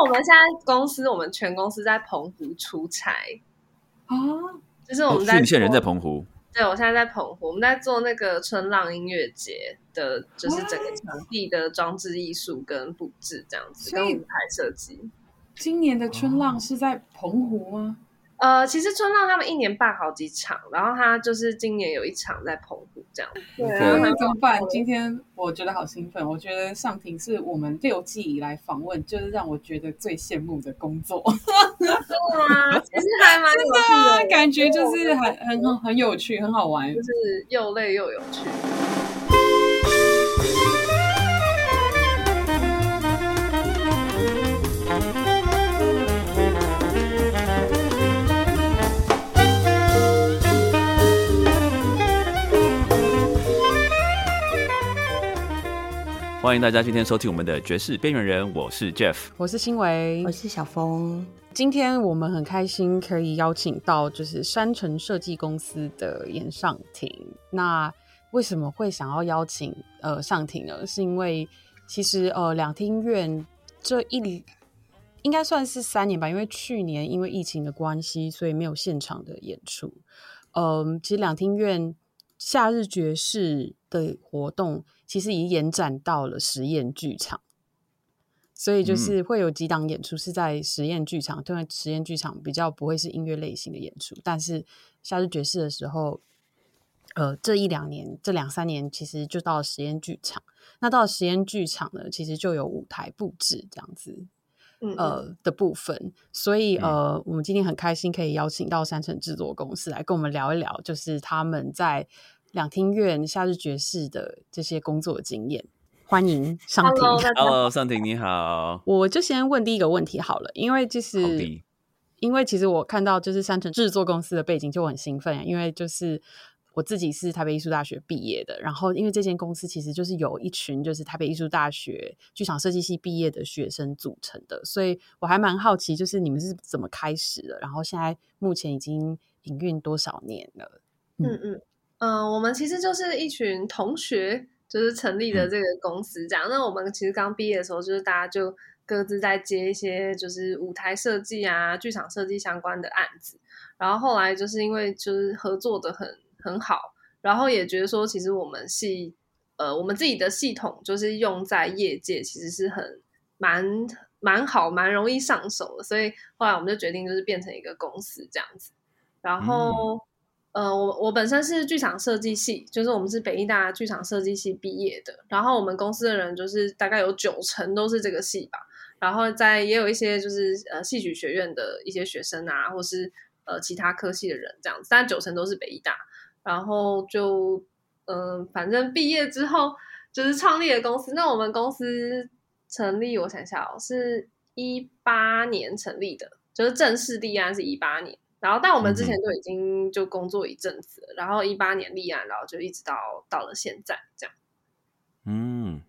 我们现在公司，我们全公司在澎湖出差啊，就是我们在。你现在人在澎湖？对，我现在在澎湖，我们在做那个春浪音乐节的，就是整个场地的装置艺术跟布置这样子，跟舞台设计。今年的春浪是在澎湖吗？呃，其实春浪他们一年办好几场，然后他就是今年有一场在澎湖这样。对，那怎么办？今天我觉得好兴奋，我觉得上庭是我们六季以来访问，就是让我觉得最羡慕的工作。真的吗？其实还蛮有趣的，感觉就是很很很有趣，很好玩，就是又累又有趣。欢迎大家今天收听我们的爵士边缘人，我是 Jeff，我是新维，我是小峰。今天我们很开心可以邀请到就是山城设计公司的严尚廷。那为什么会想要邀请呃尚廷呢？是因为其实呃两厅院这一应该算是三年吧，因为去年因为疫情的关系，所以没有现场的演出。嗯，其实两厅院夏日爵士的活动。其实已经延展到了实验剧场，所以就是会有几档演出是在实验剧场。当然，实验剧场比较不会是音乐类型的演出，但是夏日爵士的时候，呃，这一两年、这两三年，其实就到了实验剧场。那到了实验剧场呢，其实就有舞台布置这样子，呃的部分。所以呃，我们今天很开心可以邀请到山城制作公司来跟我们聊一聊，就是他们在。两厅院夏日爵士的这些工作经验，欢迎上庭。Hello，上庭你好。我就先问第一个问题好了，因为就是因为其实我看到就是山城制作公司的背景就很兴奋，因为就是我自己是台北艺术大学毕业的，然后因为这间公司其实就是有一群就是台北艺术大学剧场设计系毕业的学生组成的，所以我还蛮好奇，就是你们是怎么开始的，然后现在目前已经营运多少年了？嗯嗯。嗯，我们其实就是一群同学，就是成立的这个公司这样。那我们其实刚毕业的时候，就是大家就各自在接一些就是舞台设计啊、剧场设计相关的案子。然后后来就是因为就是合作的很很好，然后也觉得说，其实我们系呃我们自己的系统就是用在业界其实是很蛮蛮好、蛮容易上手的。所以后来我们就决定就是变成一个公司这样子，然后。呃，我我本身是剧场设计系，就是我们是北艺大剧场设计系毕业的。然后我们公司的人就是大概有九成都是这个系吧。然后在也有一些就是呃戏曲学院的一些学生啊，或是呃其他科系的人这样子，但九成都是北艺大。然后就嗯，反正毕业之后就是创立了公司。那我们公司成立，我想想哦，是一八年成立的，就是正式立案是一八年。然后，但我们之前就已经就工作一阵子了，然后一八年立案，然后就一直到到了现在这样。嗯，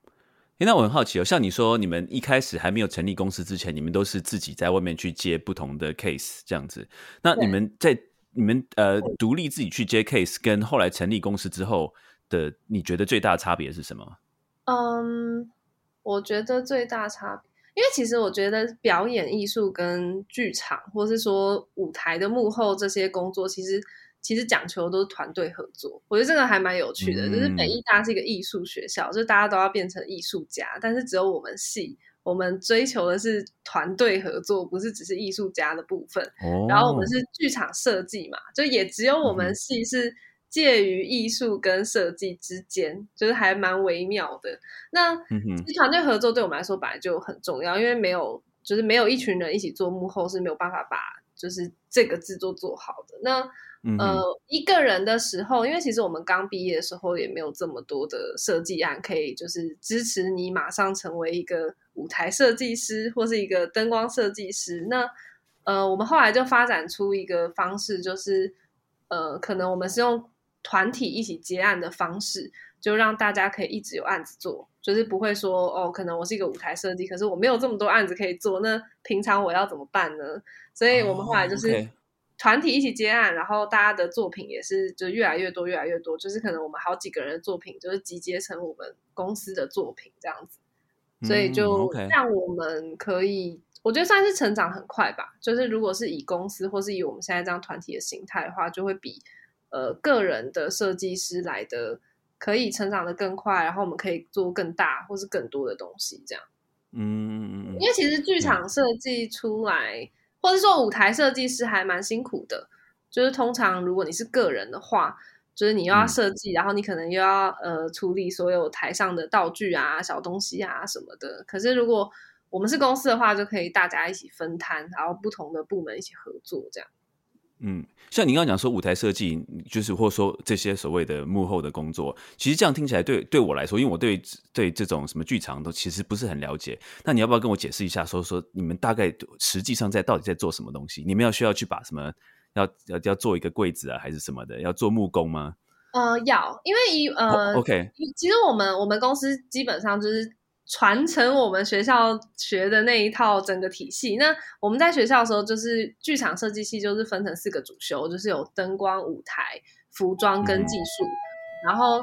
那我很好奇哦，像你说，你们一开始还没有成立公司之前，你们都是自己在外面去接不同的 case 这样子。那你们在你们呃独立自己去接 case，跟后来成立公司之后的，你觉得最大差别是什么？嗯，我觉得最大差别。因为其实我觉得表演艺术跟剧场，或是说舞台的幕后这些工作，其实其实讲求都是团队合作。我觉得这个还蛮有趣的。就是北艺大是一个艺术学校，就大家都要变成艺术家，但是只有我们系，我们追求的是团队合作，不是只是艺术家的部分。然后我们是剧场设计嘛，就也只有我们系是。介于艺术跟设计之间，就是还蛮微妙的。那其实团队合作对我们来说本来就很重要，因为没有就是没有一群人一起做幕后是没有办法把就是这个制作做好的。那呃一个人的时候，因为其实我们刚毕业的时候也没有这么多的设计案可以就是支持你马上成为一个舞台设计师或是一个灯光设计师。那呃我们后来就发展出一个方式，就是呃可能我们是用团体一起接案的方式，就让大家可以一直有案子做，就是不会说哦，可能我是一个舞台设计，可是我没有这么多案子可以做，那平常我要怎么办呢？所以我们后来就是团体一起接案，然后大家的作品也是就越来越多，越来越多，就是可能我们好几个人的作品就是集结成我们公司的作品这样子，所以就让我们可以我觉得算是成长很快吧。就是如果是以公司或是以我们现在这样团体的形态的话，就会比呃个人的设计师来的可以成长的更快，然后我们可以做更大或是更多的东西这样。嗯，因为其实剧场设计出来，或者说舞台设计师还蛮辛苦的。就是通常如果你是个人的话，就是你又要设计，然后你可能又要呃处理所有台上的道具啊、小东西啊什么的。可是如果我们是公司的话，就可以大家一起分摊，然后不同的部门一起合作这样。嗯，像你刚刚讲说舞台设计，就是或者说这些所谓的幕后的工作，其实这样听起来对对我来说，因为我对对这种什么剧场都其实不是很了解。那你要不要跟我解释一下，说说你们大概实际上在到底在做什么东西？你们要需要去把什么要要要做一个柜子啊，还是什么的？要做木工吗？呃，要，因为一呃，OK，其实我们我们公司基本上就是。传承我们学校学的那一套整个体系。那我们在学校的时候，就是剧场设计系，就是分成四个主修，就是有灯光、舞台、服装跟技术。然后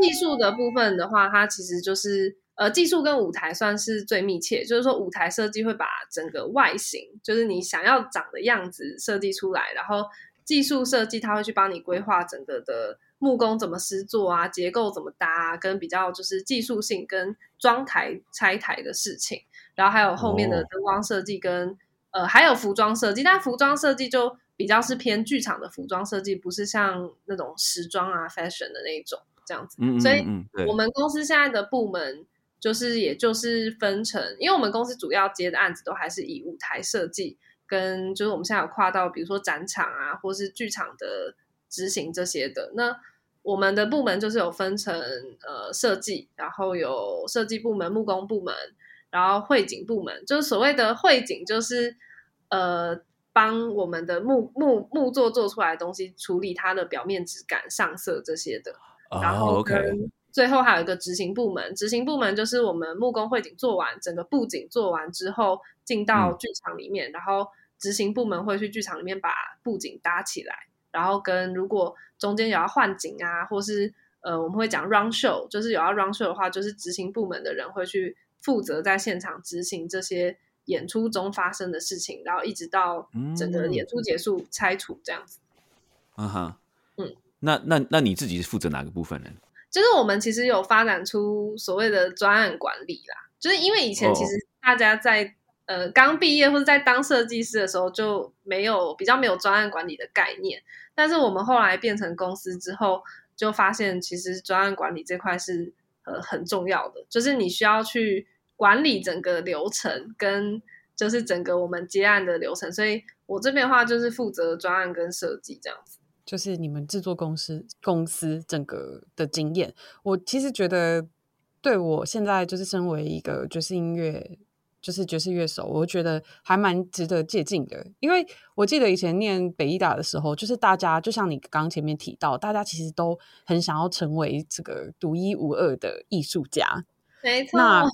技术的部分的话，它其实就是呃，技术跟舞台算是最密切。就是说，舞台设计会把整个外形，就是你想要长的样子设计出来，然后技术设计它会去帮你规划整个的。木工怎么施作啊？结构怎么搭？啊跟比较就是技术性跟装台拆台的事情，然后还有后面的灯光设计跟呃还有服装设计，但服装设计就比较是偏剧场的服装设计，不是像那种时装啊 fashion 的那一种这样子。所以我们公司现在的部门就是也就是分成，因为我们公司主要接的案子都还是以舞台设计跟就是我们现在有跨到比如说展场啊，或是剧场的执行这些的那。我们的部门就是有分成呃设计，然后有设计部门、木工部门，然后绘景部门。就是所谓的绘景，就是呃帮我们的木木木作做出来的东西处理它的表面质感、上色这些的。然后跟最后还有一个执行部门，执行部门就是我们木工绘景做完，整个布景做完之后进到剧场里面，然后执行部门会去剧场里面把布景搭起来。然后跟如果中间有要换景啊，或是呃我们会讲 run show，就是有要 run show 的话，就是执行部门的人会去负责在现场执行这些演出中发生的事情，然后一直到整个演出结束拆除这样子。嗯哼，嗯，那那那你自己是负责哪个部分呢？就是我们其实有发展出所谓的专案管理啦，就是因为以前其实大家在呃刚毕业或者在当设计师的时候就没有比较没有专案管理的概念。但是我们后来变成公司之后，就发现其实专案管理这块是呃很重要的，就是你需要去管理整个流程，跟就是整个我们接案的流程。所以我这边的话就是负责专案跟设计这样子。就是你们制作公司公司整个的经验，我其实觉得对我现在就是身为一个就是音乐。就是爵士乐手，我觉得还蛮值得借鉴的。因为我记得以前念北艺大的时候，就是大家就像你刚刚前面提到，大家其实都很想要成为这个独一无二的艺术家。没错。那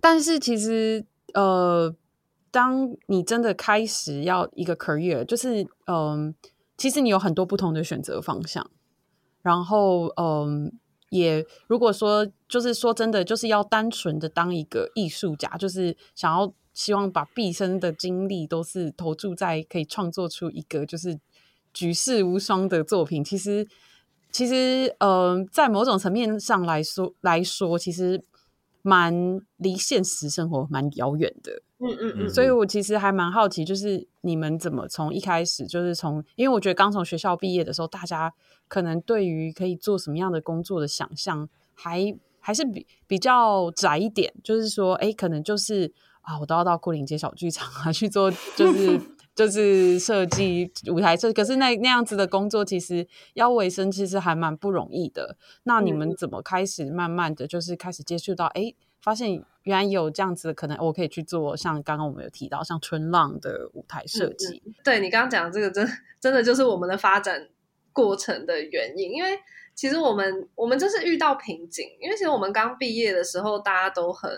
但是其实呃，当你真的开始要一个 career，就是嗯，其实你有很多不同的选择方向。然后嗯。也如果说就是说真的，就是要单纯的当一个艺术家，就是想要希望把毕生的精力都是投注在可以创作出一个就是举世无双的作品。其实，其实，嗯，在某种层面上来说来说，其实蛮离现实生活蛮遥远的。嗯嗯嗯。所以我其实还蛮好奇，就是你们怎么从一开始就是从，因为我觉得刚从学校毕业的时候，大家。可能对于可以做什么样的工作的想象，还还是比比较窄一点。就是说，哎，可能就是啊，我都要到牯岭街小剧场啊去做，就是就是设计舞台设。可是那那样子的工作，其实要维生，其实还蛮不容易的。那你们怎么开始慢慢的就是开始接触到？哎，发现原来有这样子的可能，我可以去做。像刚刚我们有提到，像春浪的舞台设计。对你刚刚讲的这个，真真的就是我们的发展。过程的原因，因为其实我们我们就是遇到瓶颈，因为其实我们刚毕业的时候，大家都很，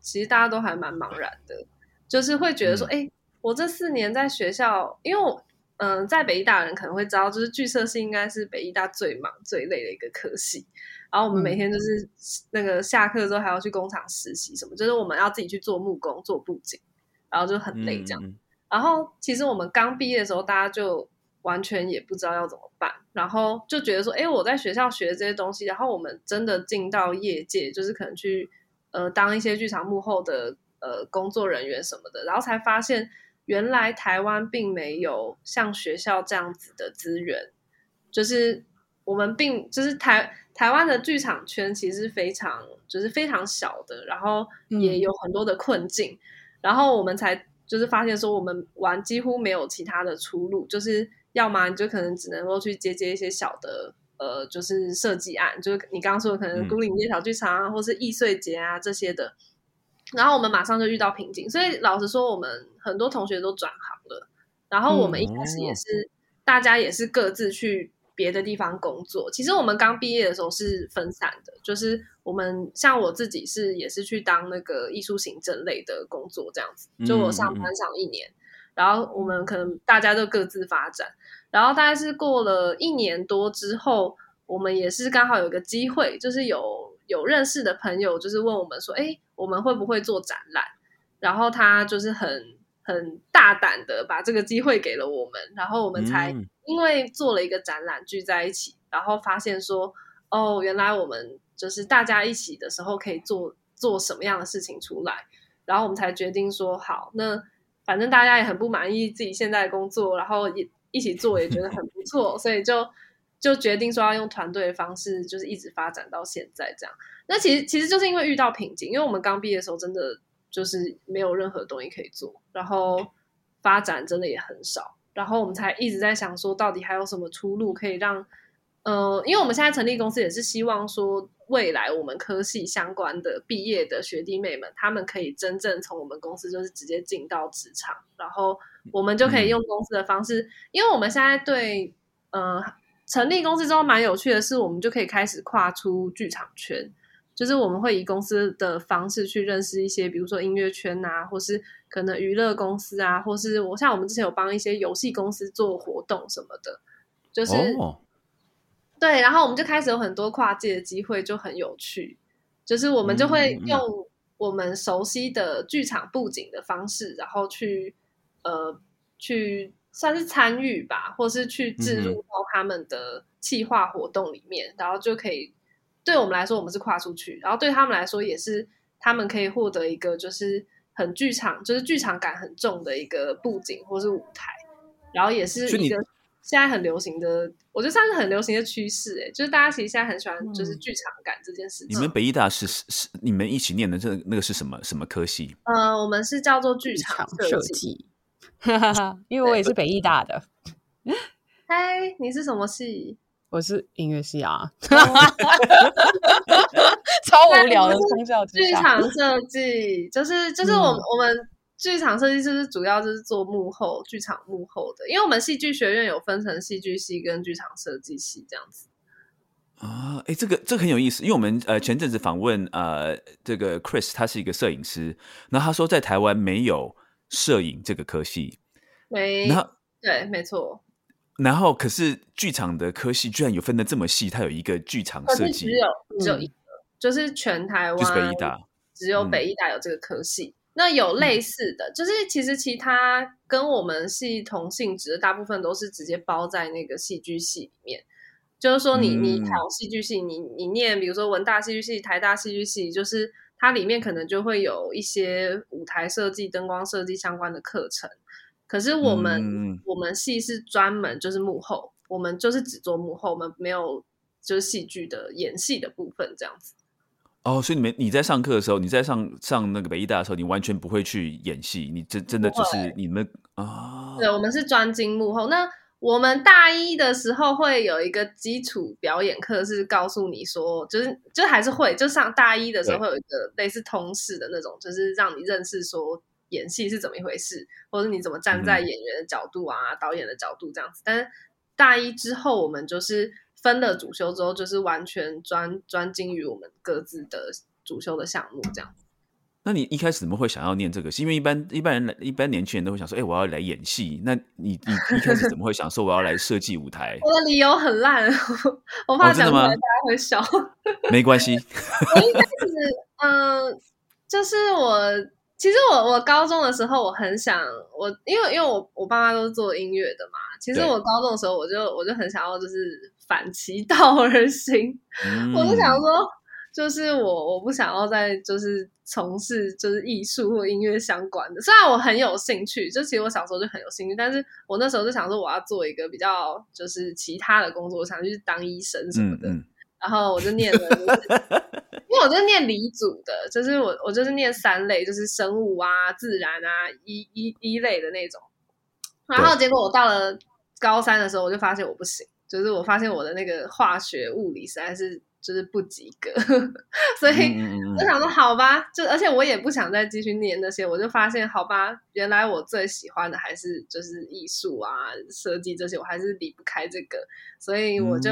其实大家都还蛮茫然的，就是会觉得说，哎，我这四年在学校，因为我嗯，在北医大人可能会知道，就是剧社是应该是北医大最忙最累的一个科系，然后我们每天就是那个下课之后还要去工厂实习什么，就是我们要自己去做木工、做布景，然后就很累这样。嗯然后其实我们刚毕业的时候，大家就完全也不知道要怎么办，然后就觉得说，哎，我在学校学这些东西，然后我们真的进到业界，就是可能去呃当一些剧场幕后的呃工作人员什么的，然后才发现原来台湾并没有像学校这样子的资源，就是我们并就是台台湾的剧场圈其实非常就是非常小的，然后也有很多的困境，然后我们才。就是发现说，我们玩几乎没有其他的出路，就是要么你就可能只能够去接接一些小的，呃，就是设计案，就是你刚刚说的可能孤岭街小剧场啊，或是易碎节啊这些的。然后我们马上就遇到瓶颈，所以老实说，我们很多同学都转行了。然后我们一开始也是，大家也是各自去。别的地方工作，其实我们刚毕业的时候是分散的，就是我们像我自己是也是去当那个艺术行政类的工作这样子，就我上班上一年，然后我们可能大家都各自发展，然后大概是过了一年多之后，我们也是刚好有个机会，就是有有认识的朋友就是问我们说，哎，我们会不会做展览？然后他就是很。很大胆的把这个机会给了我们，然后我们才因为做了一个展览聚在一起，然后发现说，哦，原来我们就是大家一起的时候可以做做什么样的事情出来，然后我们才决定说，好，那反正大家也很不满意自己现在的工作，然后也一起做也觉得很不错，所以就就决定说要用团队的方式，就是一直发展到现在这样。那其实其实就是因为遇到瓶颈，因为我们刚毕业的时候真的。就是没有任何东西可以做，然后发展真的也很少，然后我们才一直在想说，到底还有什么出路可以让，呃，因为我们现在成立公司也是希望说，未来我们科系相关的毕业的学弟妹们，他们可以真正从我们公司就是直接进到职场，然后我们就可以用公司的方式，因为我们现在对，呃，成立公司之后蛮有趣的是，我们就可以开始跨出剧场圈。就是我们会以公司的方式去认识一些，比如说音乐圈啊，或是可能娱乐公司啊，或是我像我们之前有帮一些游戏公司做活动什么的，就是对，然后我们就开始有很多跨界的机会，就很有趣。就是我们就会用我们熟悉的剧场布景的方式，然后去呃去算是参与吧，或是去置入到他们的企划活动里面，然后就可以。对我们来说，我们是跨出去，然后对他们来说，也是他们可以获得一个就是很剧场，就是剧场感很重的一个布景或是舞台，然后也是一个现在很流行的，我觉得算是很流行的趋势。哎，就是大家其实现在很喜欢就是剧场感这件事情。你们北艺大是是你们一起念的这那个是什么什么科系？呃，我们是叫做剧场设计，因为我也是北艺大的。嗨，你是什么系？我是音乐系啊，超无聊的宗教剧场设计，就是就是我我们剧场设计师主要就是做幕后剧场幕后的，因为我们戏剧学院有分成戏剧系跟剧场设计系这样子。啊，哎，这个这个很有意思，因为我们呃前阵子访问呃这个 Chris，他是一个摄影师，那他说在台湾没有摄影这个科系，没，对，没错。然后，可是剧场的科系居然有分的这么细，它有一个剧场设计，只有只有一个，就是全台湾就是北艺大，只有北艺大有这个科系。那有类似的，就是其实其他跟我们系同性质的大部分都是直接包在那个戏剧系里面。就是说，你你考戏剧系，你你念，比如说文大戏剧系、台大戏剧系，就是它里面可能就会有一些舞台设计、灯光设计相关的课程。可是我们我们系是专门就是幕后，我们就是只做幕后，我们没有就是戏剧的演戏的部分这样子。哦，所以你们你在上课的时候，你在上上那个北艺大的时候，你完全不会去演戏，你真真的就是你们啊？对，我们是专精幕后。那我们大一的时候会有一个基础表演课，是告诉你说，就是就还是会就上大一的时候会有一个类似通识的那种，就是让你认识说。演戏是怎么一回事，或者你怎么站在演员的角度啊、导演的角度这样子？但是大一之后，我们就是分了主修之后，就是完全专专精于我们各自的主修的项目这样子。那你一开始怎么会想要念这个？是因为一般一般人一般年轻人都会想说：“哎，我要来演戏。”那你你一开始怎么会想说我要来设计舞台？我的理由很烂，我怕讲出来大家会笑。没关系。我一开始嗯，就是我。其实我我高中的时候，我很想我，因为因为我我爸妈都是做音乐的嘛。其实我高中的时候，我就我就很想要，就是反其道而行。我就想说，就是我我不想要再就是从事就是艺术或音乐相关的。虽然我很有兴趣，就其实我小时候就很有兴趣，但是我那时候就想说，我要做一个比较就是其他的工作，我想去当医生什么的。然后我就念了，因为我就是念理组的，就是我我就是念三类，就是生物啊、自然啊、一一一类的那种。然后结果我到了高三的时候，我就发现我不行，就是我发现我的那个化学、物理实在是就是不及格，所以我想说好吧，就而且我也不想再继续念那些，我就发现好吧，原来我最喜欢的还是就是艺术啊、设计这些，我还是离不开这个，所以我就。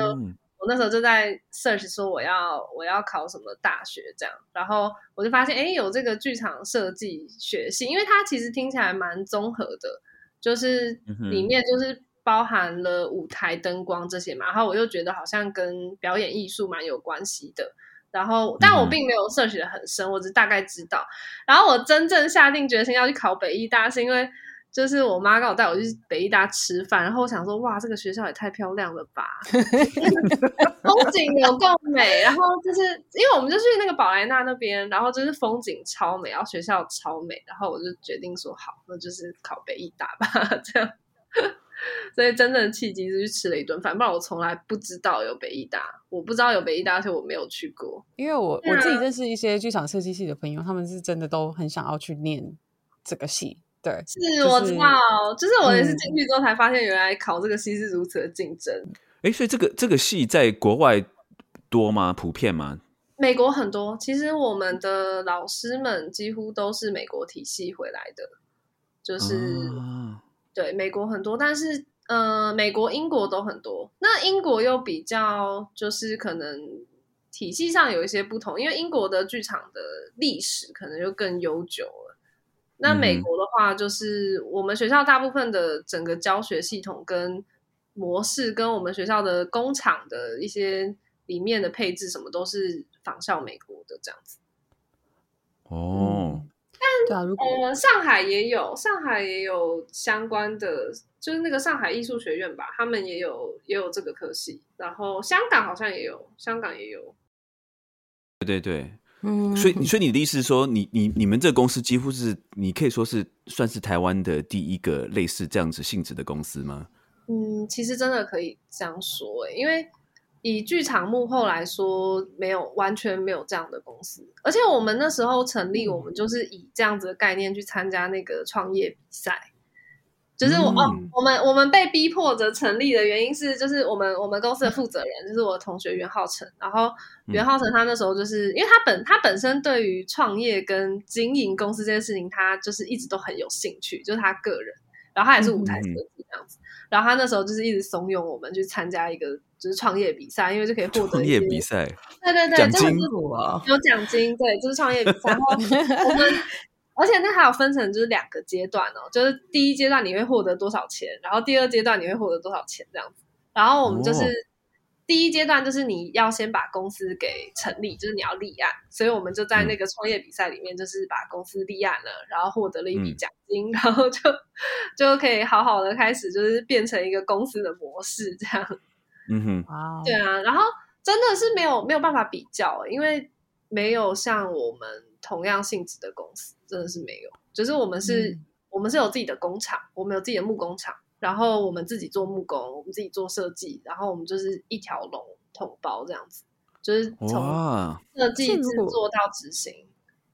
我那时候就在 search 说我要我要考什么大学这样，然后我就发现哎有这个剧场设计学系，因为它其实听起来蛮综合的，就是里面就是包含了舞台灯光这些嘛，然后我又觉得好像跟表演艺术蛮有关系的，然后但我并没有 search 的很深，我只大概知道，然后我真正下定决心要去考北艺大是因为。就是我妈刚好带我去北医大吃饭，然后我想说，哇，这个学校也太漂亮了吧，风景有够美。然后就是因为我们就去那个宝莱纳那边，然后就是风景超美，然后学校超美，然后我就决定说，好，那就是考北医大吧，这样。所以真正的契机是去吃了一顿饭，不然我从来不知道有北医大，我不知道有北医大，而且我没有去过。因为我我自己认识一些剧场设计系的朋友，他们是真的都很想要去念这个系。对，是我知道，就是我也是进去之后才发现，原来考这个系是如此的竞争。哎，所以这个这个系在国外多吗？普遍吗？美国很多，其实我们的老师们几乎都是美国体系回来的，就是对美国很多，但是呃，美国、英国都很多。那英国又比较就是可能体系上有一些不同，因为英国的剧场的历史可能就更悠久。那美国的话，就是我们学校大部分的整个教学系统跟模式，跟我们学校的工厂的一些里面的配置什么，都是仿效美国的这样子。哦，但呃，上海也有，上海也有相关的，就是那个上海艺术学院吧，他们也有也有这个科系。然后香港好像也有，香港也有。对对对。嗯，所以，所以你的意思是说，你你你们这个公司几乎是，你可以说是算是台湾的第一个类似这样子性质的公司吗？嗯，其实真的可以这样说，因为以剧场幕后来说，没有完全没有这样的公司，而且我们那时候成立，我们就是以这样子的概念去参加那个创业比赛。就是我哦，我们我们被逼迫着成立的原因是，就是我们我们公司的负责人就是我同学袁浩成，然后袁浩成他那时候就是因为他本他本身对于创业跟经营公司这件事情，他就是一直都很有兴趣，就是他个人，然后他也是舞台设计这样子，然后他那时候就是一直怂恿我们去参加一个就是创业比赛，因为就可以获得创业比赛，对对对，奖金有奖金，对，就是创业比赛，然后我们。而且那还有分成就是两个阶段哦，就是第一阶段你会获得多少钱，然后第二阶段你会获得多少钱这样子。然后我们就是第一阶段就是你要先把公司给成立，就是你要立案，所以我们就在那个创业比赛里面就是把公司立案了，然后获得了一笔奖金，然后就就可以好好的开始就是变成一个公司的模式这样。嗯哼，哇，对啊，然后真的是没有没有办法比较，因为没有像我们同样性质的公司。真的是没有，就是我们是，我们是有自己的工厂，我们有自己的木工厂，然后我们自己做木工，我们自己做设计，然后我们就是一条龙统包这样子，就是从设计制作到执行。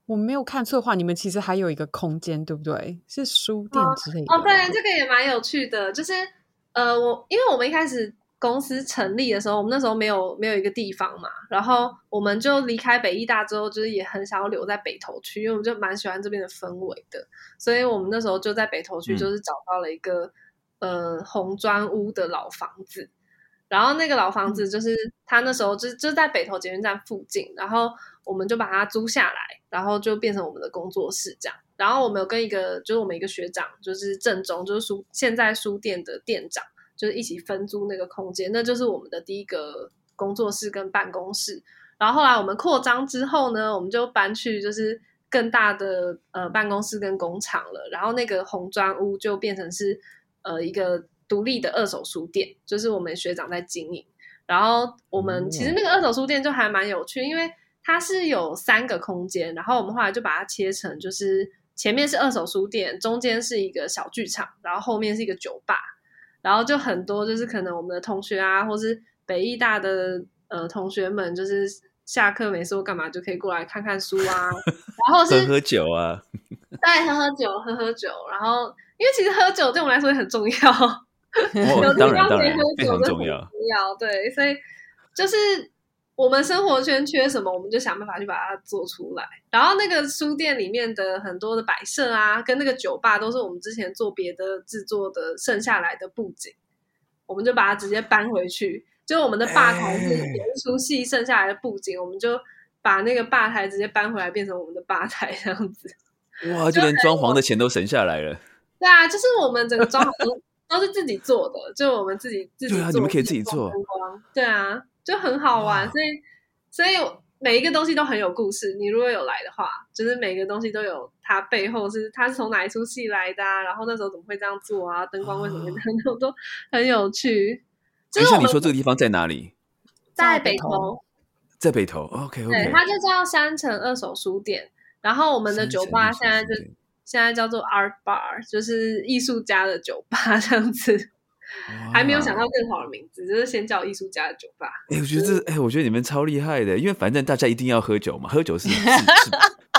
我没有看错的话，你们其实还有一个空间，对不对？是书店之类的。哦，对，这个也蛮有趣的，就是呃，我因为我们一开始。公司成立的时候，我们那时候没有没有一个地方嘛，然后我们就离开北艺大之后，就是也很想要留在北投区，因为我们就蛮喜欢这边的氛围的，所以我们那时候就在北投区，就是找到了一个呃红砖屋的老房子，然后那个老房子就是他那时候就就在北投捷运站附近，然后我们就把它租下来，然后就变成我们的工作室这样，然后我们有跟一个就是我们一个学长，就是正中就是书现在书店的店长。就是一起分租那个空间，那就是我们的第一个工作室跟办公室。然后后来我们扩张之后呢，我们就搬去就是更大的呃办公室跟工厂了，然后那个红砖屋就变成是呃一个独立的二手书店，就是我们学长在经营。然后我们其实那个二手书店就还蛮有趣，因为它是有三个空间，然后我们后来就把它切成，就是前面是二手书店，中间是一个小剧场，然后后面是一个酒吧，然后就很多就是可能我们的同学啊，或是北艺大的呃同学们，就是下课没事干嘛就可以过来看看书啊，然后是喝喝酒啊，对，喝喝酒，喝喝酒，然后因为其实喝酒对我们来说也很重要。有当然当然非常重要，要对，所以就是我们生活圈缺什么，我们就想办法去把它做出来。然后那个书店里面的很多的摆设啊，跟那个酒吧都是我们之前做别的制作的剩下来的布景，我们就把它直接搬回去。就我们的吧台是演一出戏剩下来的布景，我们就把那个吧台直接搬回来，变成我们的吧台这样子。哇，就连装潢的钱都省下来了。对啊，就是我们整个装潢都。都是自己做的，就我们自己自己做。对啊，你们可以自己做。对啊，就很好玩。所以，所以每一个东西都很有故事。你如果有来的话，就是每个东西都有它背后是它是从哪一出戏来的，啊然后那时候怎么会这样做啊？灯光为什么会这样都很有趣。就是你说这个地方在哪里？在北投。在北投，OK OK。对，它就叫山城二手书店。然后我们的酒吧现在就。现在叫做 Art Bar，就是艺术家的酒吧这样子，还没有想到更好的名字，就是先叫艺术家的酒吧。哎，我觉得这，哎，我觉得你们超厉害的，因为反正大家一定要喝酒嘛，喝酒是是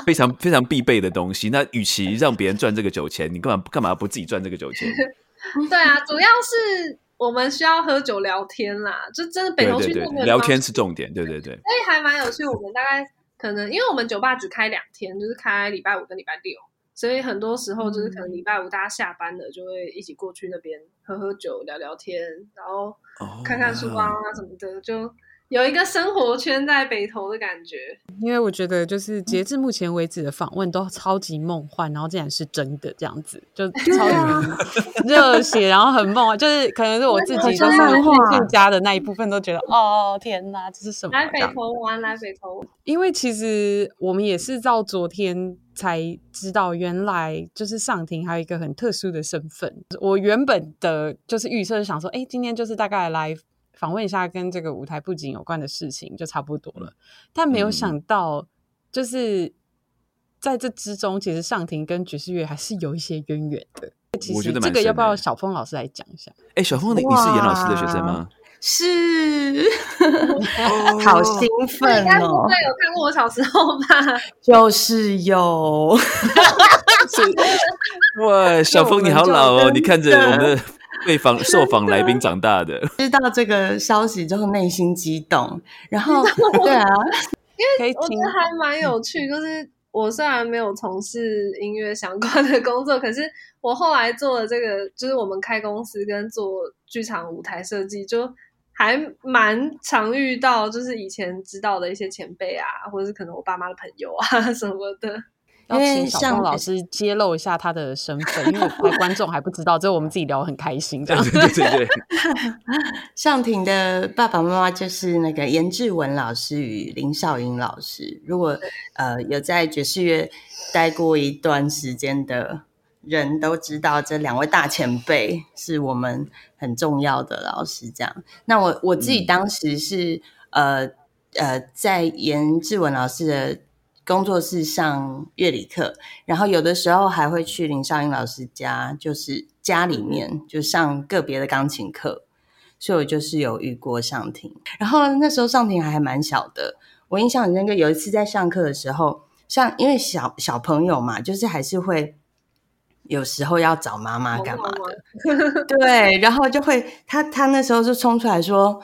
非常非常必备的东西。那与其让别人赚这个酒钱，你干嘛干嘛不自己赚这个酒钱？对啊，主要是我们需要喝酒聊天啦，就真的北投区聊天是重点，对对对。所以还蛮有趣，我们大概可能因为我们酒吧只开两天，就是开礼拜五跟礼拜六。所以很多时候就是可能礼拜五大家下班了，就会一起过去那边喝喝酒、聊聊天，然后看看书啊什么的，就有一个生活圈在北投的感觉。因为我觉得就是截至目前为止的访问都超级梦幻，然后竟然是真的这样子，就 超级热血，然后很梦幻，就是可能是我自己 就是附加的那一部分都觉得哦天哪，这是什么？来北投玩，来北投。因为其实我们也是到昨天。才知道原来就是上庭还有一个很特殊的身份。我原本的就是预测是想说，哎，今天就是大概来访问一下跟这个舞台布景有关的事情就差不多了。但没有想到，就是在这之中，其实上庭跟爵士乐还是有一些渊源的。其实这个要不要小峰老师来讲一下？哎，小峰，你你是严老师的学生吗？是，好兴奋哦！应该有看过我小时候吧？就是有。哇，小峰你好老哦！你看着我们的 被访受访来宾长大的，知道这个消息之后内心激动。然后，对啊，因为我觉得还蛮有趣，就是。我虽然没有从事音乐相关的工作，可是我后来做了这个，就是我们开公司跟做剧场舞台设计，就还蛮常遇到，就是以前知道的一些前辈啊，或者是可能我爸妈的朋友啊什么的。要请小峰老师揭露一下他的身份，因为观众还不知道，这我们自己聊很开心。对对对对。尚婷的爸爸妈妈就是那个严志文老师与林少英老师。如果呃有在爵士乐待过一段时间的人都知道，这两位大前辈是我们很重要的老师。这样，那我我自己当时是呃呃在严志文老师的。工作室上乐理课，然后有的时候还会去林少英老师家，就是家里面就上个别的钢琴课，所以我就是有遇过上庭。然后那时候上庭还还蛮小的，我印象很深刻。有一次在上课的时候，像因为小小朋友嘛，就是还是会有时候要找妈妈干嘛的，对，然后就会他他那时候就冲出来说。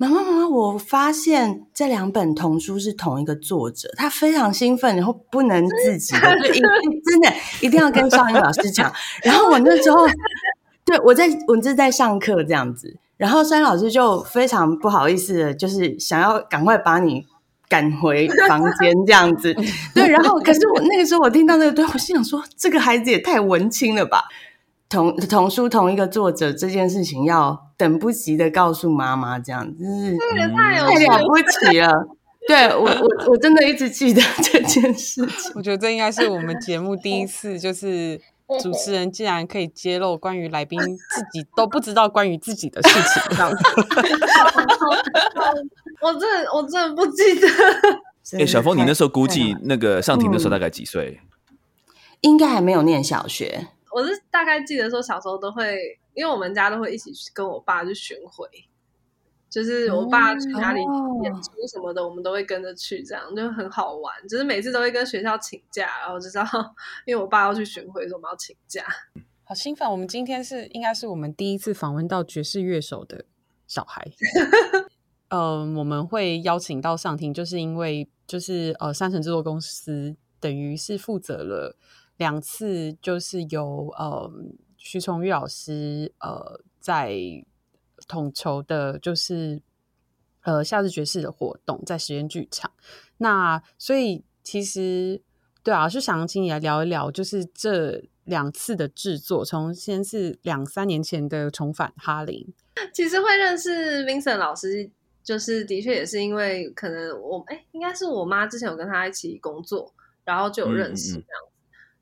妈妈，妈妈，我发现这两本童书是同一个作者，他非常兴奋，然后不能自己的，就一定 真的一定要跟少英老师讲。然后我那时候，对我在我是在上课这样子，然后少英老师就非常不好意思的，就是想要赶快把你赶回房间这样子。对，然后可是我那个时候我听到那个对话，我心想说，这个孩子也太文青了吧。同同书同一个作者这件事情，要等不及的告诉妈妈，这样子是太太了不起了。对我我我真的一直记得这件事情。我觉得这应该是我们节目第一次，就是主持人竟然可以揭露关于来宾自己都不知道关于自己的事情，这样子。我真的我真的不记得。哎，小峰，你那时候估计那个上庭的时候大概几岁？应该还没有念小学，我是大概记得说小时候都会，因为我们家都会一起去跟我爸去巡回，就是我爸去哪里哦演出什么的，我们都会跟着去，这样就很好玩。就是每次都会跟学校请假，然后就知道，因为我爸要去巡回，所以我们要请假。好兴奋！我们今天是应该是我们第一次访问到爵士乐手的小孩。呃，我们会邀请到上庭，就是因为就是呃，山城制作公司等于是负责了两次，就是由呃徐崇玉老师呃在统筹的，就是呃夏日爵士的活动，在实验剧场。那所以其实对啊，就想请你来聊一聊，就是这两次的制作，从先是两三年前的重返哈林，其实会认识 Vincent 老师，就是的确也是因为可能我哎，应该是我妈之前有跟他一起工作，然后就有认识这样子。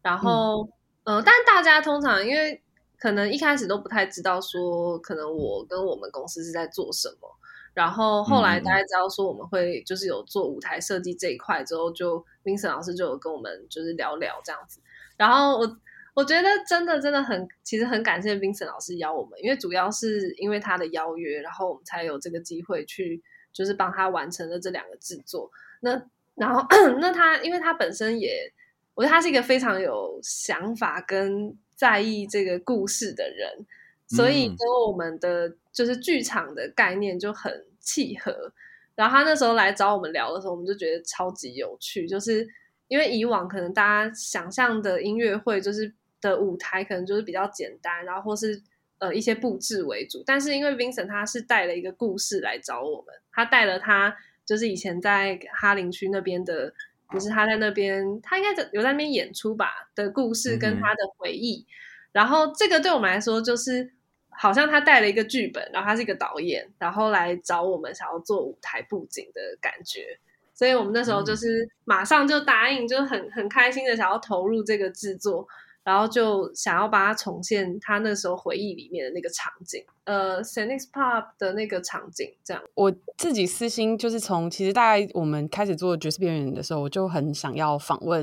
然后呃，但大家通常因为可能一开始都不太知道说，可能我跟我们公司是在做什么。然后后来嗯嗯嗯大家知道说我们会就是有做舞台设计这一块之后，就 Vincent 老师就有跟我们就是聊聊这样子。然后我我觉得真的真的很，其实很感谢 Vincent 老师邀我们，因为主要是因为他的邀约，然后我们才有这个机会去，就是帮他完成了这两个制作。那然后 那他，因为他本身也，我觉得他是一个非常有想法跟在意这个故事的人，所以嗯跟我们的就是剧场的概念就很契合。然后他那时候来找我们聊的时候，我们就觉得超级有趣，就是因为以往可能大家想象的音乐会就是的舞台可能就是比较简单，然后或是呃一些布置为主，但是因为 Vincent 他是带了一个故事来找我们，他带了他就是以前在哈林区那边的，就是他在那边他应该有在那边演出吧的故事跟他的回忆，然后这个对我们来说就是。好像他带了一个剧本，然后他是一个导演，然后来找我们想要做舞台布景的感觉，所以我们那时候就是马上就答应，就很很开心的想要投入这个制作，然后就想要把它重现他那时候回忆里面的那个场景，呃 s e n i x Pop 的那个场景，这样。我自己私心就是从其实大概我们开始做爵士边缘的时候，我就很想要访问，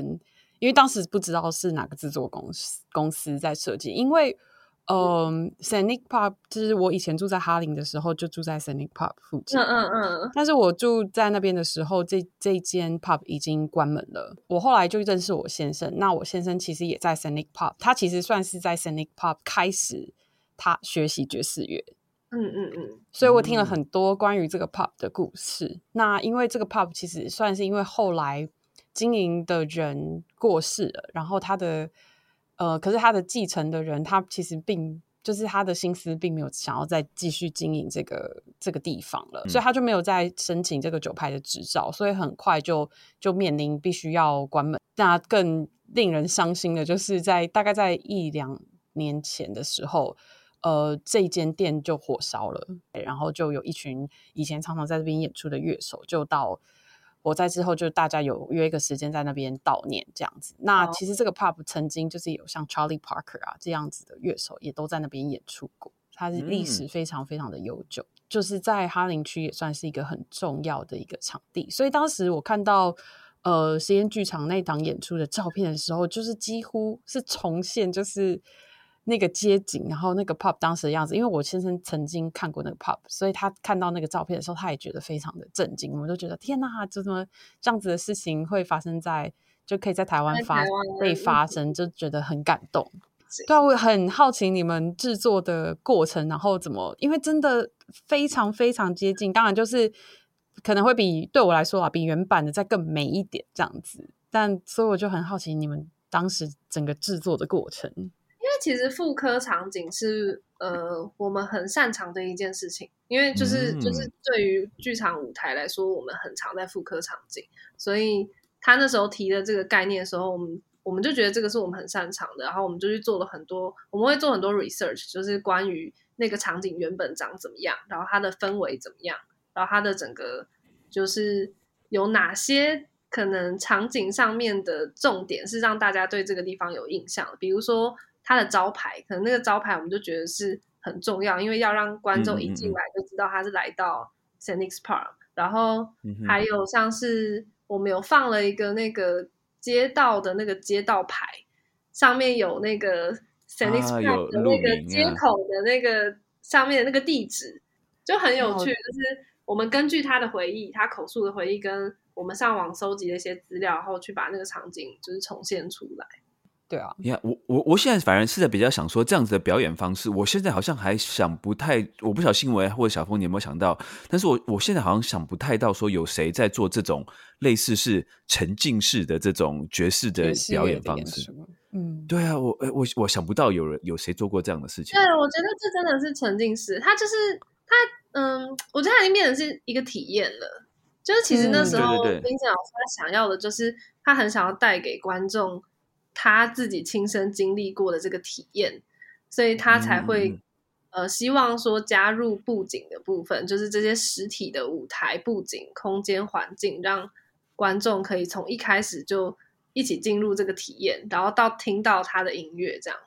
因为当时不知道是哪个制作公司公司在设计，因为嗯 s a n i c Pop 就是我以前住在哈林的时候就住在 s a n i c Pop 附近，嗯嗯嗯，但是我住在那边的时候，这这一间 pub 已经关门了。我后来就认识我先生，那我先生其实也在 Scenic Pub，他其实算是在 Scenic Pub 开始他学习爵士乐，嗯嗯嗯，所以我听了很多关于这个 pub 的故事。那因为这个 pub 其实算是因为后来经营的人过世了，然后他的呃，可是他的继承的人，他其实并就是他的心思并没有想要再继续经营这个这个地方了，所以他就没有再申请这个酒牌的执照，所以很快就就面临必须要关门。那更令人伤心的就是在大概在一两年前的时候。呃，这间店就火烧了，然后就有一群以前常常在这边演出的乐手，就到我在之后就大家有约一个时间在那边悼念这样子。那哦其实这个 pub 曾经就是有像 Charlie Parker 啊这样子的乐手也都在那边演出过，它是历史非常非常的悠久，就是在哈林区也算是一个很重要的一个场地。所以当时我看到呃实验剧场那档演出的照片的时候，就是几乎是重现，就是。那个街景，然后那个 pub 当时的样子，因为我先生曾经看过那个 pub，所以他看到那个照片的时候，他也觉得非常的震惊。我们都觉得天哪，怎么这样子的事情会发生在就可以在台湾发被发生，就觉得很感动。对啊，我很好奇你们制作的过程，然后怎么，因为真的非常非常接近，当然就是可能会比对我来说啊，比原版的再更美一点这样子。但所以我就很好奇你们当时整个制作的过程。其实妇科场景是呃我们很擅长的一件事情，因为就是、嗯就是对于剧场舞台来说，我们很常在妇科场景，所以他那时候提的这个概念的时候，我们我们就觉得这个是我们很擅长的，然后我们就去做了很多，我们会做很多 research，就是关于那个场景原本长怎么样，然后它的氛围怎么样，然后它的整个就是。有哪些可能场景上面的重点是让大家对这个地方有印象，比如说它的招牌，可能那个招牌我们就觉得是很重要，因为要让观众一进来就知道他是来到 s a n i x Park。然后还有像是我们有放了一个那个街道的那个街道牌，上面有那个 s a n i x Park 的那个街口的那个上面的那个地址，就很有趣，就是我们根据他的回忆，他口述的回忆跟我们上网搜集的一些资料，然后去把那个场景就是重现出来。对啊，你看我我我现在反而是在比较想说这样子的表演方式，我现在好像还想不太，我不晓得新闻或者小峰你有没有想到，但是我我现在好像想不太到说有谁在做这种类似是沉浸式的这种爵士的表演方式。嗯，对啊，我我我想不到有人有谁做过这样的事情。对，我觉得这真的是沉浸式，他就是他，嗯，我觉得他已经变成是一个体验了。就是其实那时候冰姐老师他想要的就是他很想要带给观众。他自己亲身经历过的这个体验，所以他才会呃希望说加入布景的部分，就是这些实体的舞台布景、空间环境，让观众可以从一开始就一起进入这个体验，然后到听到他的音乐。这样，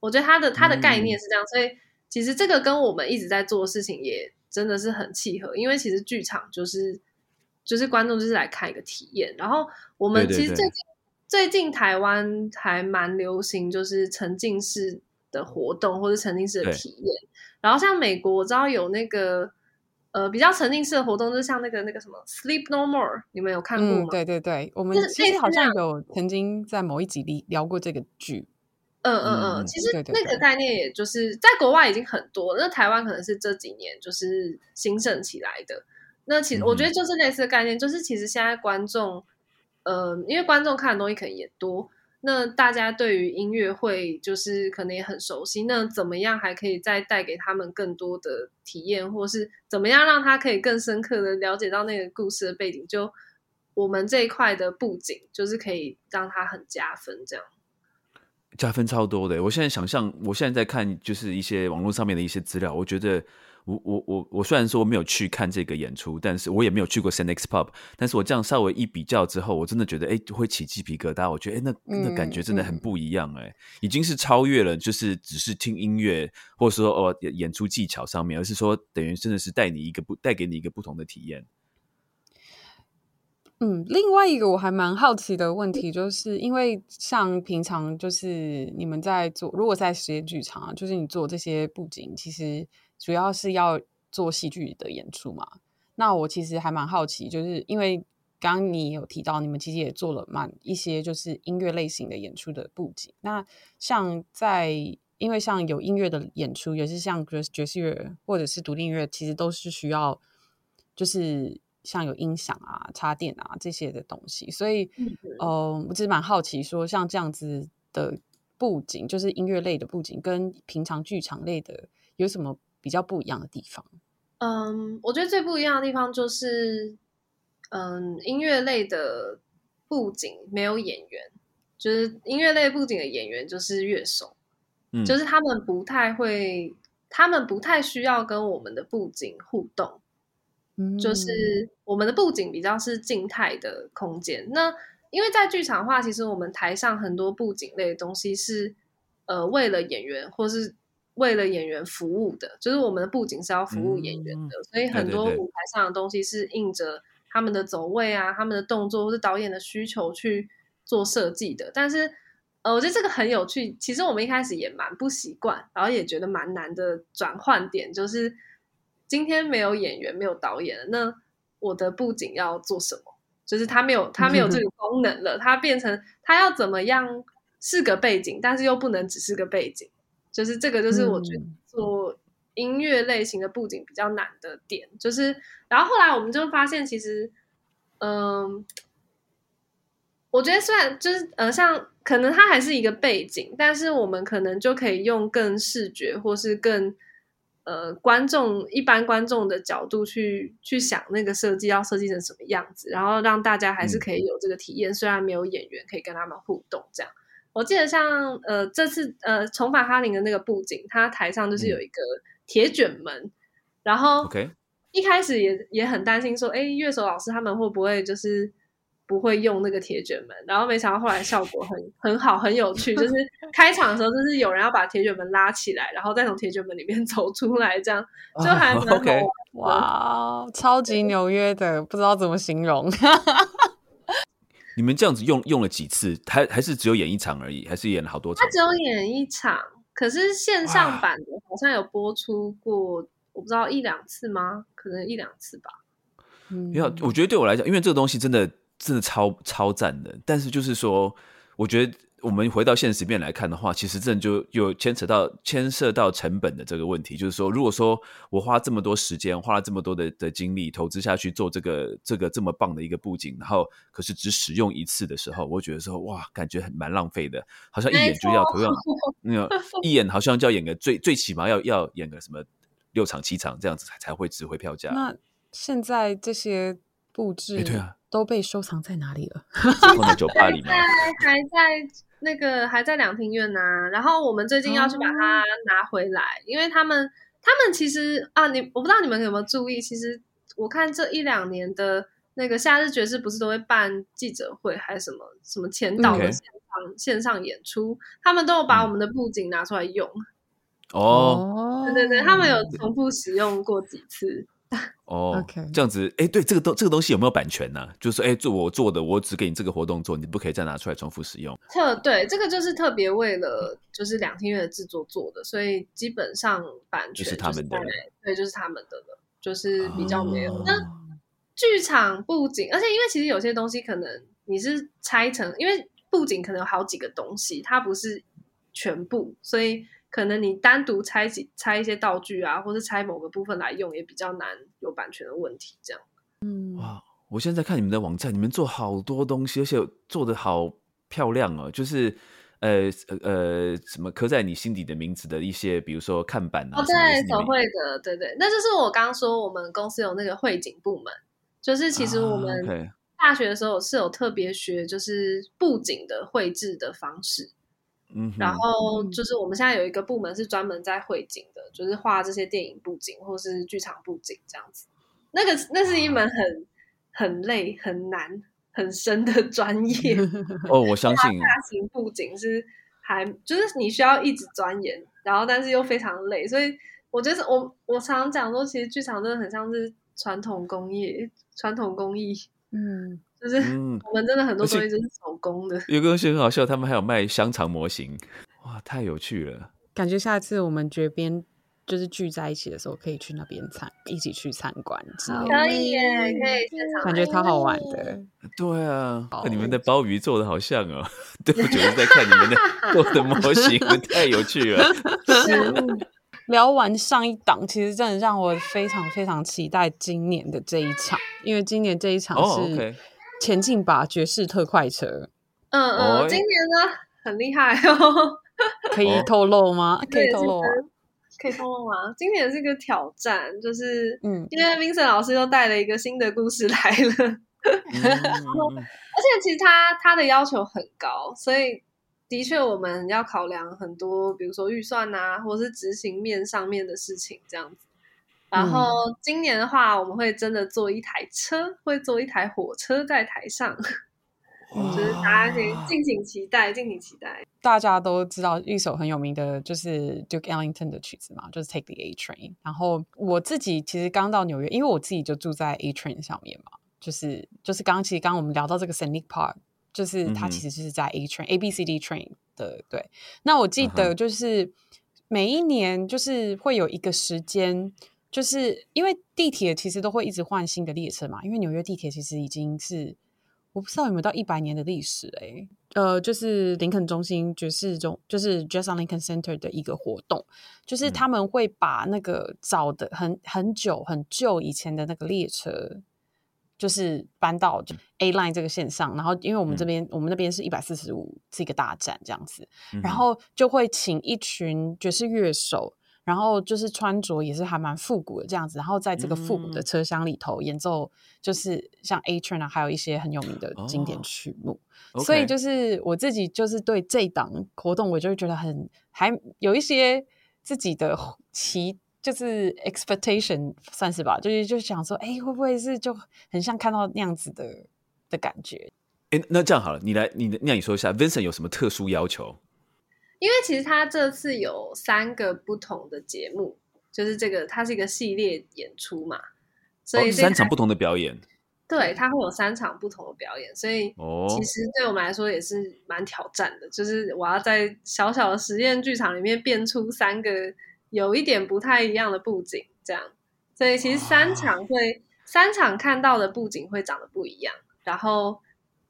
我觉得他的他的概念是这样，所以其实这个跟我们一直在做的事情也真的是很契合，因为其实剧场就是就是观众就是来看一个体验，然后我们其实最近。最近台湾还蛮流行，就是沉浸式的活动或者沉浸式的体验。然后像美国，我知道有那个呃比较沉浸式的活动，就像那个那个什么 Sleep No More，你们有看过吗？对对对，我们其实好像有曾经在某一集里聊过这个剧。嗯嗯嗯，其实那个概念也就是在国外已经很多，那台湾可能是这几年就是兴盛起来的。那其实我觉得就是类似的概念，就是其实现在观众。呃，因为观众看的东西可能也多，那大家对于音乐会就是可能也很熟悉。那怎么样还可以再带给他们更多的体验，或是怎么样让他可以更深刻的了解到那个故事的背景？就我们这一块的布景，就是可以让他很加分，这样加分超多的。我现在想象，我现在在看就是一些网络上面的一些资料，我觉得。我我我我虽然说没有去看这个演出，但是我也没有去过 San X Pub，但是我这样稍微一比较之后，我真的觉得哎会起鸡皮疙瘩。我觉得哎那那感觉真的很不一样哎，已经是超越了就是只是听音乐或者说哦演出技巧上面，而是说等于真的是带你一个不带给你一个不同的体验。嗯，另外一个我还蛮好奇的问题，就是因为像平常就是你们在做，如果在实验剧场，就是你做这些布景，其实。主要是要做戏剧的演出嘛？那我其实还蛮好奇，就是因为刚刚你有提到，你们其实也做了蛮一些就是音乐类型的演出的布景。那像在因为像有音乐的演出，也是像爵爵士乐或者是独立音乐，其实都是需要就是像有音响啊、插电啊这些的东西。所以，呃，我只是蛮好奇，说像这样子的布景，就是音乐类的布景，跟平常剧场类的有什么？比较不一样的地方，嗯，我觉得最不一样的地方就是，嗯，音乐类的布景没有演员，就是音乐类布景的演员就是乐手，嗯，就是他们不太会，他们不太需要跟我们的布景互动，嗯，就是我们的布景比较是静态的空间。那因为在剧场化，其实我们台上很多布景类的东西是，呃，为了演员或是。为了演员服务的，就是我们的布景是要服务演员的，所以很多舞台上的东西是应着他们的走位啊、他们的动作或是导演的需求去做设计的。但是，呃，我觉得这个很有趣。其实我们一开始也蛮不习惯，然后也觉得蛮难的转换点，就是今天没有演员、没有导演了，那我的布景要做什么？就是他没有他没有这个 功能了，他变成他要怎么样是个背景，但是又不能只是个背景。就是这个，就是我觉得做音乐类型的布景比较难的点。就是，然后后来我们就发现，其实，嗯，我觉得虽然就是呃，像可能它还是一个背景，但是我们可能就可以用更视觉或是更呃观众一般观众的角度去去想那个设计要设计成什么样子，然后让大家还是可以有这个体验，虽然没有演员可以跟他们互动，这样。我记得像呃这次呃重返哈林的那个布景，它台上就是有一个铁卷门，然后一开始也也很担心说，哎，乐手老师他们会不会就是不会用那个铁卷门？然后没想到后来效果很很好，很有趣。就是 开场的时候，就是有人要把铁卷门拉起来，然后再从铁卷门里面 走出来，这样就还蛮好玩。哇，超级纽约的，不知道怎么形容。你们这样子用用了几次？还还是只有演一场而已？还是演了好多场？他只有演一场，可是线上版的好像有播出过，我不知道一两次吗？可能一两次吧。嗯，要我觉得对我来讲，因为这个东西真的真的超超赞的，但是就是说，我觉得。我们回到现实面来看的话，其实这就又牵扯到牵涉到成本的这个问题。就是说，如果说我花这么多时间，花了这么多的的精力投资下去做这个这个这么棒的一个布景，然后可是只使用一次的时候，我觉得说哇，感觉很蛮浪费的，好像一眼就要同样 那个一眼好像就要演个最最起码要要演个什么六场七场这样子才才会值回票价。那现在这些布置对啊都被收藏在哪里了？放在酒吧里面，还在。那个还在两厅院呢，然后我们最近要去把它拿回来，因为他们他们其实啊，你我不知道你们有没有注意，其实我看这一两年的那个夏日爵士不是都会办记者会，还是什么什么前导的线上线上演出，他们都有把我们的布景拿出来用。哦，对对对，他们有重复使用过几次。哦，这样子，哎，对，这个东这个东西有没有版权呢？就是说，哎，做我做的，我只给你这个活动做，你不可以再拿出来重复使用。特对，这个就是特别为了就是两厅院的制作做的，所以基本上版权是他们的，对，就是他们的了，就是比较没有。那剧场布景，而且因为其实有些东西可能你是拆成，因为布景可能有好几个东西，它不是全部，所以。可能你单独拆几拆一些道具啊，或是拆某个部分来用，也比较难有版权的问题。这样，嗯，哇！我现在看你们的网站，你们做好多东西，而且做的好漂亮哦。就是呃呃什么刻在你心底的名字的一些，比如说看板啊，对，手绘的，对对。那就是我刚刚说，我们公司有那个绘景部门，就是其实我们大学的时候是有特别学，就是布景的绘制的方式。嗯，然后就是我们现在有一个部门是专门在绘景的，就是画这些电影布景或是剧场布景这样子。那个那是一门很很累、很难、很深的专业 哦。我相信大型布景是还就是你需要一直钻研，然后但是又非常累，所以我觉得我我常常讲说，其实剧场真的很像是传统工业、传统工艺，嗯。就是 我们真的很多东西都是手工的。有个东西很好笑，他们还有卖香肠模型，哇，太有趣了！感觉下一次我们这边就是聚在一起的时候，可以去那边参一起去参观之类的。可以耶，可以感觉超好玩的。对啊，你们的鲍鱼做的好像哦，对不起，在看你们的 做的模型，太有趣了。聊完上一档，其实真的让我非常非常期待今年的这一场，因为今年这一场是。前进吧，爵士特快车。嗯嗯，今年呢很厉害哦。可以透露吗？可以透露吗？可以透露吗？今年是个挑战，就是嗯，因为 Vincent 老师又带了一个新的故事来了。而且其实他他的要求很高，所以的确我们要考量很多，比如说预算啊，或是执行面上面的事情这样子。然后今年的话，我们会真的坐一台车，会坐一台火车在台上，就是大家可以敬请期待，敬请期待。大家都知道一首很有名的，就是 Duke Ellington 的曲子嘛，就是 Take the A Train。然后我自己其实刚到纽约，因为我自己就住在 A Train 上面嘛，就是就是刚其实刚我们聊到这个 Scenic Park，就是它其实就是在 A Train A B C D Train 的对。那我记得就是每一年就是会有一个时间。就是因为地铁其实都会一直换新的列车嘛，因为纽约地铁其实已经是我不知道有没有到一百年的历史哎，呃，就是林肯中心爵士中，就是 Jazz on Lincoln Center 的一个活动，就是他们会把那个早的很很久很旧以前的那个列车，就是搬到 A line 这个线上，然后因为我们这边我们那边是一百四十五是一个大站这样子，然后就会请一群爵士乐手。然后就是穿着也是还蛮复古的这样子，然后在这个复古的车厢里头演奏，就是像 A Train 啊，还有一些很有名的经典曲目。所以就是我自己就是对这档活动，我就会觉得很还有一些自己的期就是 expectation 算是吧，就是就想说，哎，会不会是就很像看到那样子的的感觉？哎，那这样好了，你来，你那你说一下，Vincent 有什么特殊要求？因为其实他这次有三个不同的节目，就是这个它是一个系列演出嘛，所以三场不同的表演。对，它会有三场不同的表演，所以其实对我们来说也是蛮挑战的。就是我要在小小的实验剧场里面变出三个有一点不太一样的布景，这样。所以其实三场会三场看到的布景会长得不一样，然后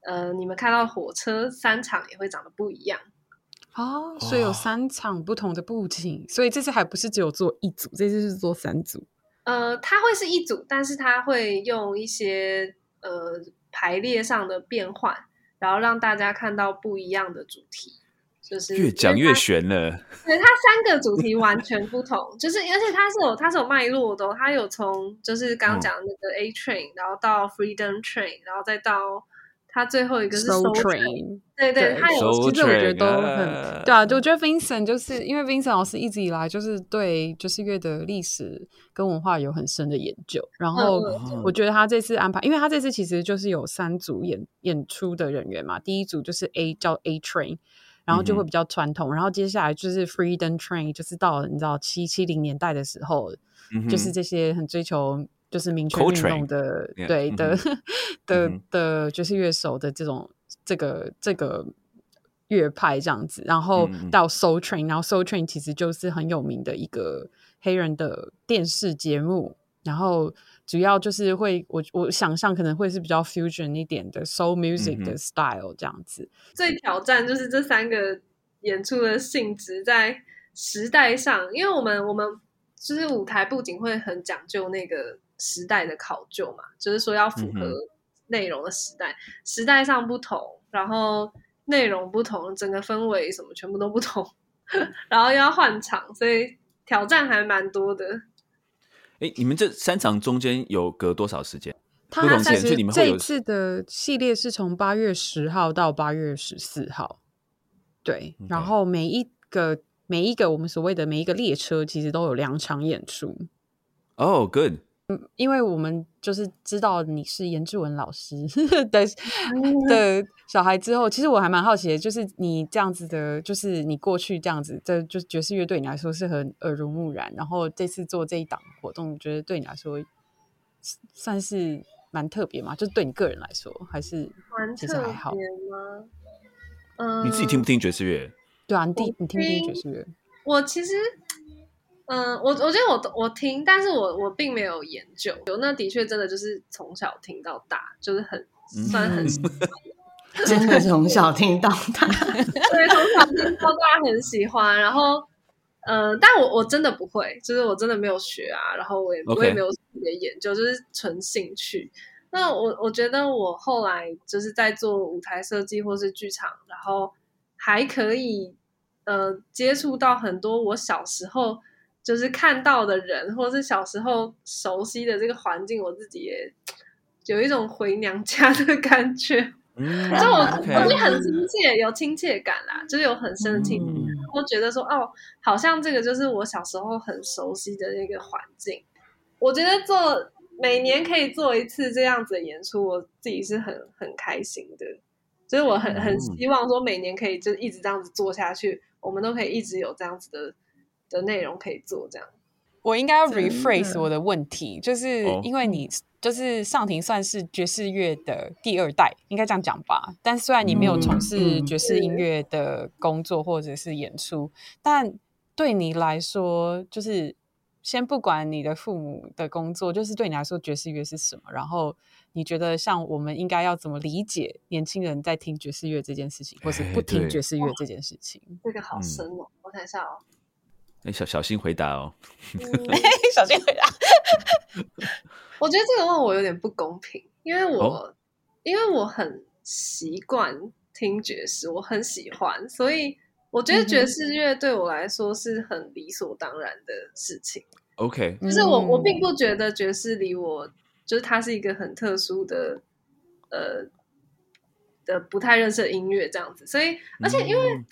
呃，你们看到火车三场也会长得不一样。哦，所以有三场不同的布景，所以这次还不是只有做一组，这次是做三组。呃，它会是一组，但是它会用一些呃排列上的变换，然后让大家看到不一样的主题。就是越讲越悬了。对，它三个主题完全不同，就是而且它是有它是有脉络的，它有从就是刚刚讲那个 A Train，然后到 Freedom Train，然后再到。他最后一个是 Soul Train，对对，他有，其实我觉得都很对啊。我觉得 Vincent 就是因为 Vincent 老师一直以来就是对爵士乐的历史跟文化有很深的研究，然后我觉得他这次安排，因为他这次其实就是有三组演演出的人员嘛，第一组就是 A 叫 A Train，然后就会比较传统，然后接下来就是 Freedom Train，就是到你知道七七零年代的时候，就是这些很追求。就是民权运动的对的的的爵士乐手的这种这个这个乐派这样子，然后到 Soul Train，然后 Soul Train 其实就是很有名的一个黑人的电视节目，然后主要就是会我我想象可能会是比较 fusion 一点的 Soul Music 的 style 这样子。最挑战就是这三个演出的性质在时代上，因为我们我们就是舞台布景会很讲究那个。时代的考究嘛，就是说要符合内容的时代，时代上不同，然后内容不同，整个氛围什么全部都不同，然后又要换场，所以挑战还蛮多的。哎，你们这三场中间有隔多少时间？不同时间，你们这一次的系列是从八月十号到八月十四号，对，然后每一个每一个我们所谓的每一个列车，其实都有两场演出。哦，good。嗯，因为我们就是知道你是严志文老师 的的小孩之后，其实我还蛮好奇的，就是你这样子的，就是你过去这样子，这就爵士乐对你来说是很耳濡目染，然后这次做这一档活动，觉得对你来说算是蛮特别嘛？就是对你个人来说，还是其实还好吗？嗯，你自己听不听爵士乐？对啊，你听你听不听爵士乐？我其实。嗯，我我觉得我我听，但是我我并没有研究。有那的确真的就是从小听到大，就是很算很 真的从小听到大，对，从小听到大很喜欢。然后，嗯，但我我真的不会，就是我真的没有学啊，然后我也我也没有特别研究，就是纯兴趣。那我我觉得我后来就是在做舞台设计或是剧场，然后还可以呃接触到很多我小时候。就是看到的人，或是小时候熟悉的这个环境，我自己也有一种回娘家的感觉。嗯，就我我觉得很亲切，有亲切感啦，就是有很深的亲切。我觉得说，哦，好像这个就是我小时候很熟悉的那个环境。我觉得做每年可以做一次这样子的演出，我自己是很很开心的。就是我很很希望说，每年可以就一直这样子做下去，我们都可以一直有这样子的。的内容可以做这样，我应该要 rephrase 我的问题，就是因为你就是上庭算是爵士乐的第二代，应该这样讲吧。但虽然你没有从事爵士音乐的工作或者是演出，但对你来说，就是先不管你的父母的工作，就是对你来说爵士乐是什么？然后你觉得像我们应该要怎么理解年轻人在听爵士乐这件事情，或是不听爵士乐这件事情？这个好深哦，我想一下哦。小小心回答哦，小心回答。我觉得这个问我有点不公平，因为我因为我很习惯听爵士，我很喜欢，所以我觉得爵士乐对我来说是很理所当然的事情。OK，就是我我并不觉得爵士离我就是它是一个很特殊的呃的不太认识的音乐这样子，所以而且因为。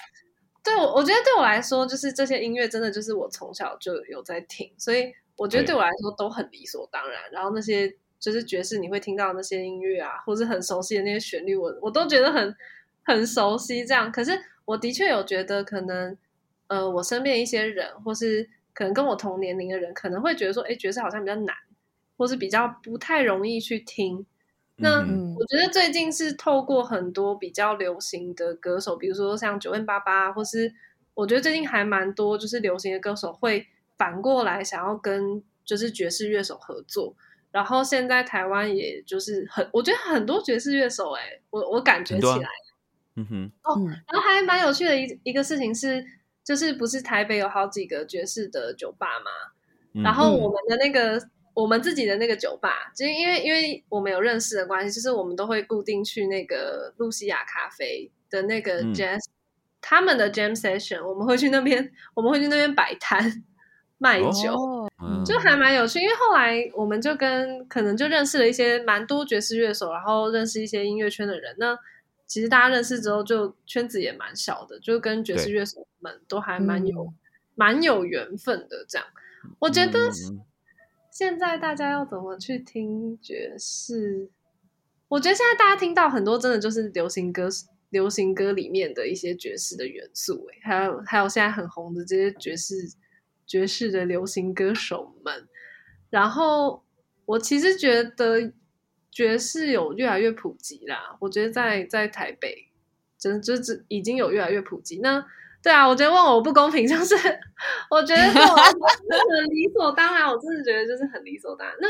对我，我觉得对我来说，就是这些音乐真的就是我从小就有在听，所以我觉得对对我来说都很理所当然。然后那些就是爵士你会听到那些音乐啊，或是很熟悉的那些旋律，我我都觉得很很熟悉。这样，可是我的确有觉得，可能呃，我身边一些人，或是可能跟我同年龄的人，可能会觉得说，哎，爵士好像比较难，或是比较不太容易去听。那嗯我觉得最近是透过很多比较流行的歌手，比如说像九 N 八八，或是我觉得最近还蛮多就是流行的歌手会反过来想要跟就是爵士乐手合作。然后现在台湾也就是很，我觉得很多爵士乐手、欸，哎，我我感觉起来，嗯哼，哦然后还蛮有趣的一一个事情是，就是不是台北有好几个爵士的酒吧吗？嗯然后我们的那个、我们自己的那个酒吧，就是因为因为我们有认识的关系，就是我们都会固定去那个露西亚咖啡的那个嗯 jazz，、他们的 jam session，我们会去那边，我们会去那边摆摊卖酒。就还蛮有趣，因为后来我们就跟可能就认识了一些蛮多爵士乐手，然后认识一些音乐圈的人。那其实大家认识之后，就圈子也蛮小的，就跟爵士对乐手们都还蛮有、嗯蛮有缘分的。这样，我觉得现在大家要怎么去听爵士？我觉得现在大家听到很多真的就是流行歌，流行歌里面的一些爵士的元素，哎，还有还有现在很红的这些爵士爵士的流行歌手们。然后我其实觉得爵士有越来越普及啦，我觉得在在台北，真就是已经有越来越普及。那对啊，我觉得问我不公平，就是我觉得对我 很理所当然，我真的觉得就是很理所当然。那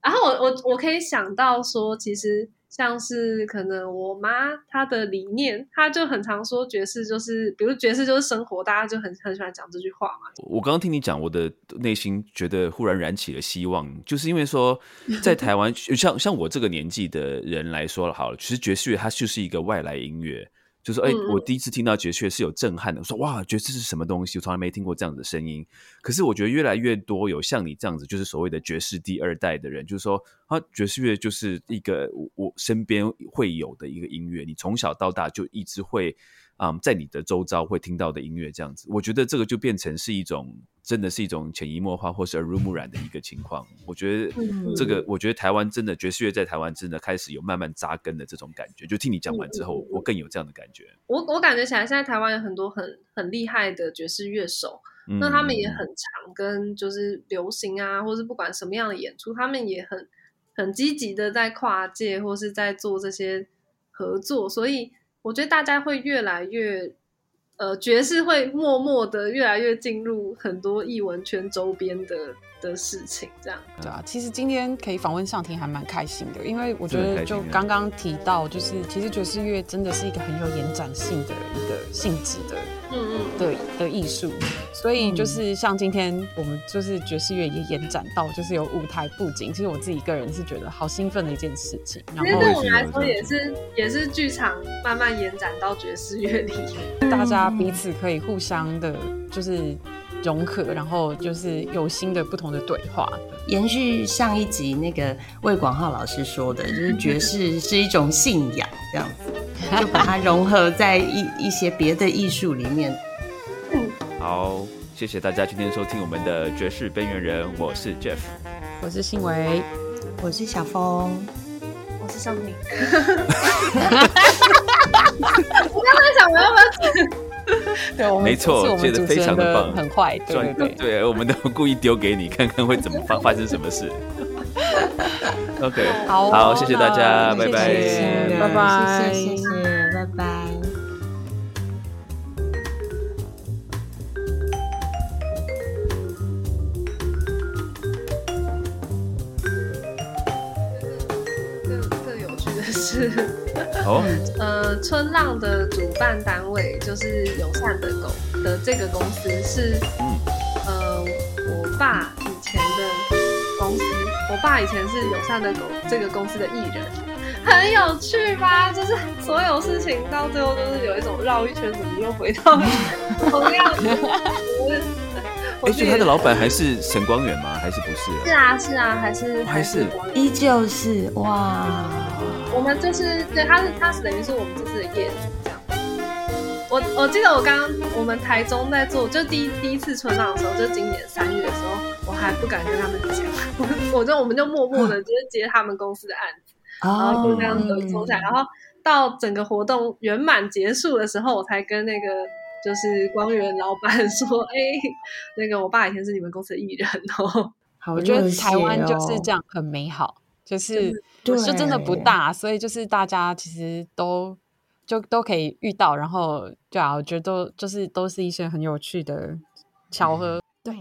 然后我我我可以想到说，其实像是可能我妈她的理念，她就很常说爵士就是，比如爵士就是生活，大家就很很喜欢讲这句话嘛。我刚刚听你讲，我的内心觉得忽然燃起了希望，就是因为说，在台湾，像像我这个年纪的人来说好了，其实爵士乐它就是一个外来音乐，就是哎、我第一次听到爵士乐是有震撼的，我说哇，爵士是什么东西？我从来没听过这样的声音。可是我觉得越来越多有像你这样子，就是所谓的爵士第二代的人，就是说啊，爵士乐就是一个我我身边会有的一个音乐，你从小到大就一直会。嗯，在你的周遭会听到的音乐，这样子，我觉得这个就变成是一种，真的是一种潜移默化或是耳濡目染的一个情况。我觉得嗯这个，我觉得台湾真的爵士乐在台湾真的开始有慢慢扎根的这种感觉。就听你讲完之后，嗯我更有这样的感觉。我我感觉起来，现在台湾有很多很很厉害的爵士乐手，嗯那他们也很常跟就是流行啊，或是不管什么样的演出，他们也很很积极的在跨界或是在做这些合作，所以我觉得大家会越来越。呃，爵士会默默的越来越进入很多艺文圈周边的的事情，这样。对啊，其实今天可以访问上庭还蛮开心的，因为我觉得就刚刚提到，就是其实爵士乐真的是一个很有延展性的一个性质的嗯嗯，的的艺术，所以就是像今天我们就是爵士乐也延展到就是有舞台布景，其实我自己个人是觉得好兴奋的一件事情。然后对我们来说也是也是剧场慢慢延展到爵士乐里。大家彼此可以互相的，就是融合，然后就是有新的不同的对话。延续上一集那个魏广浩老师说的，就是爵士是一种信仰，这样子就把它融合在一一些别的艺术里面。好，谢谢大家今天收听我们的爵士边缘人，我是 Jeff。我是信维，我是小峰，我是尚平。我刚才想我要不要 对，我们没错是我们接得非常的棒很坏，对对对。对，我们都故意丢给你，看看会怎么发发生什么事。OK，好哦好，谢谢大家，拜拜。那谢谢拜拜谢谢谢谢，拜拜。更更有趣的是，哦，呃，春浪的主办单位就是友善的狗的这个公司是，嗯呃，我爸以前的公司，我爸以前是友善的狗这个公司的艺人，很有趣吧？就是所有事情到最后都是有一种绕一圈，怎么又回到同样的？我 哎，所以他的老板还是沈光远吗？还是不是？是啊是啊，还是还是依旧是哇，我们就是对他是他是等于是我们这次的业主这样。我我记得我刚刚我们台中在做，就第一第一次春浪的时候，就今年三月的时候，我还不敢跟他们讲，我就我们就默默的就是接他们公司的案子，然后就这样子做下来，然后到整个活动圆满结束的时候，我才跟那个就是光源老板 说，哎，那个我爸以前是你们公司的艺人哦。好我觉得台湾就是这样很美好，就是就真的不大，所以就是大家其实都就都可以遇到，然后对啊，我觉得都就是都是一些很有趣的巧合。对，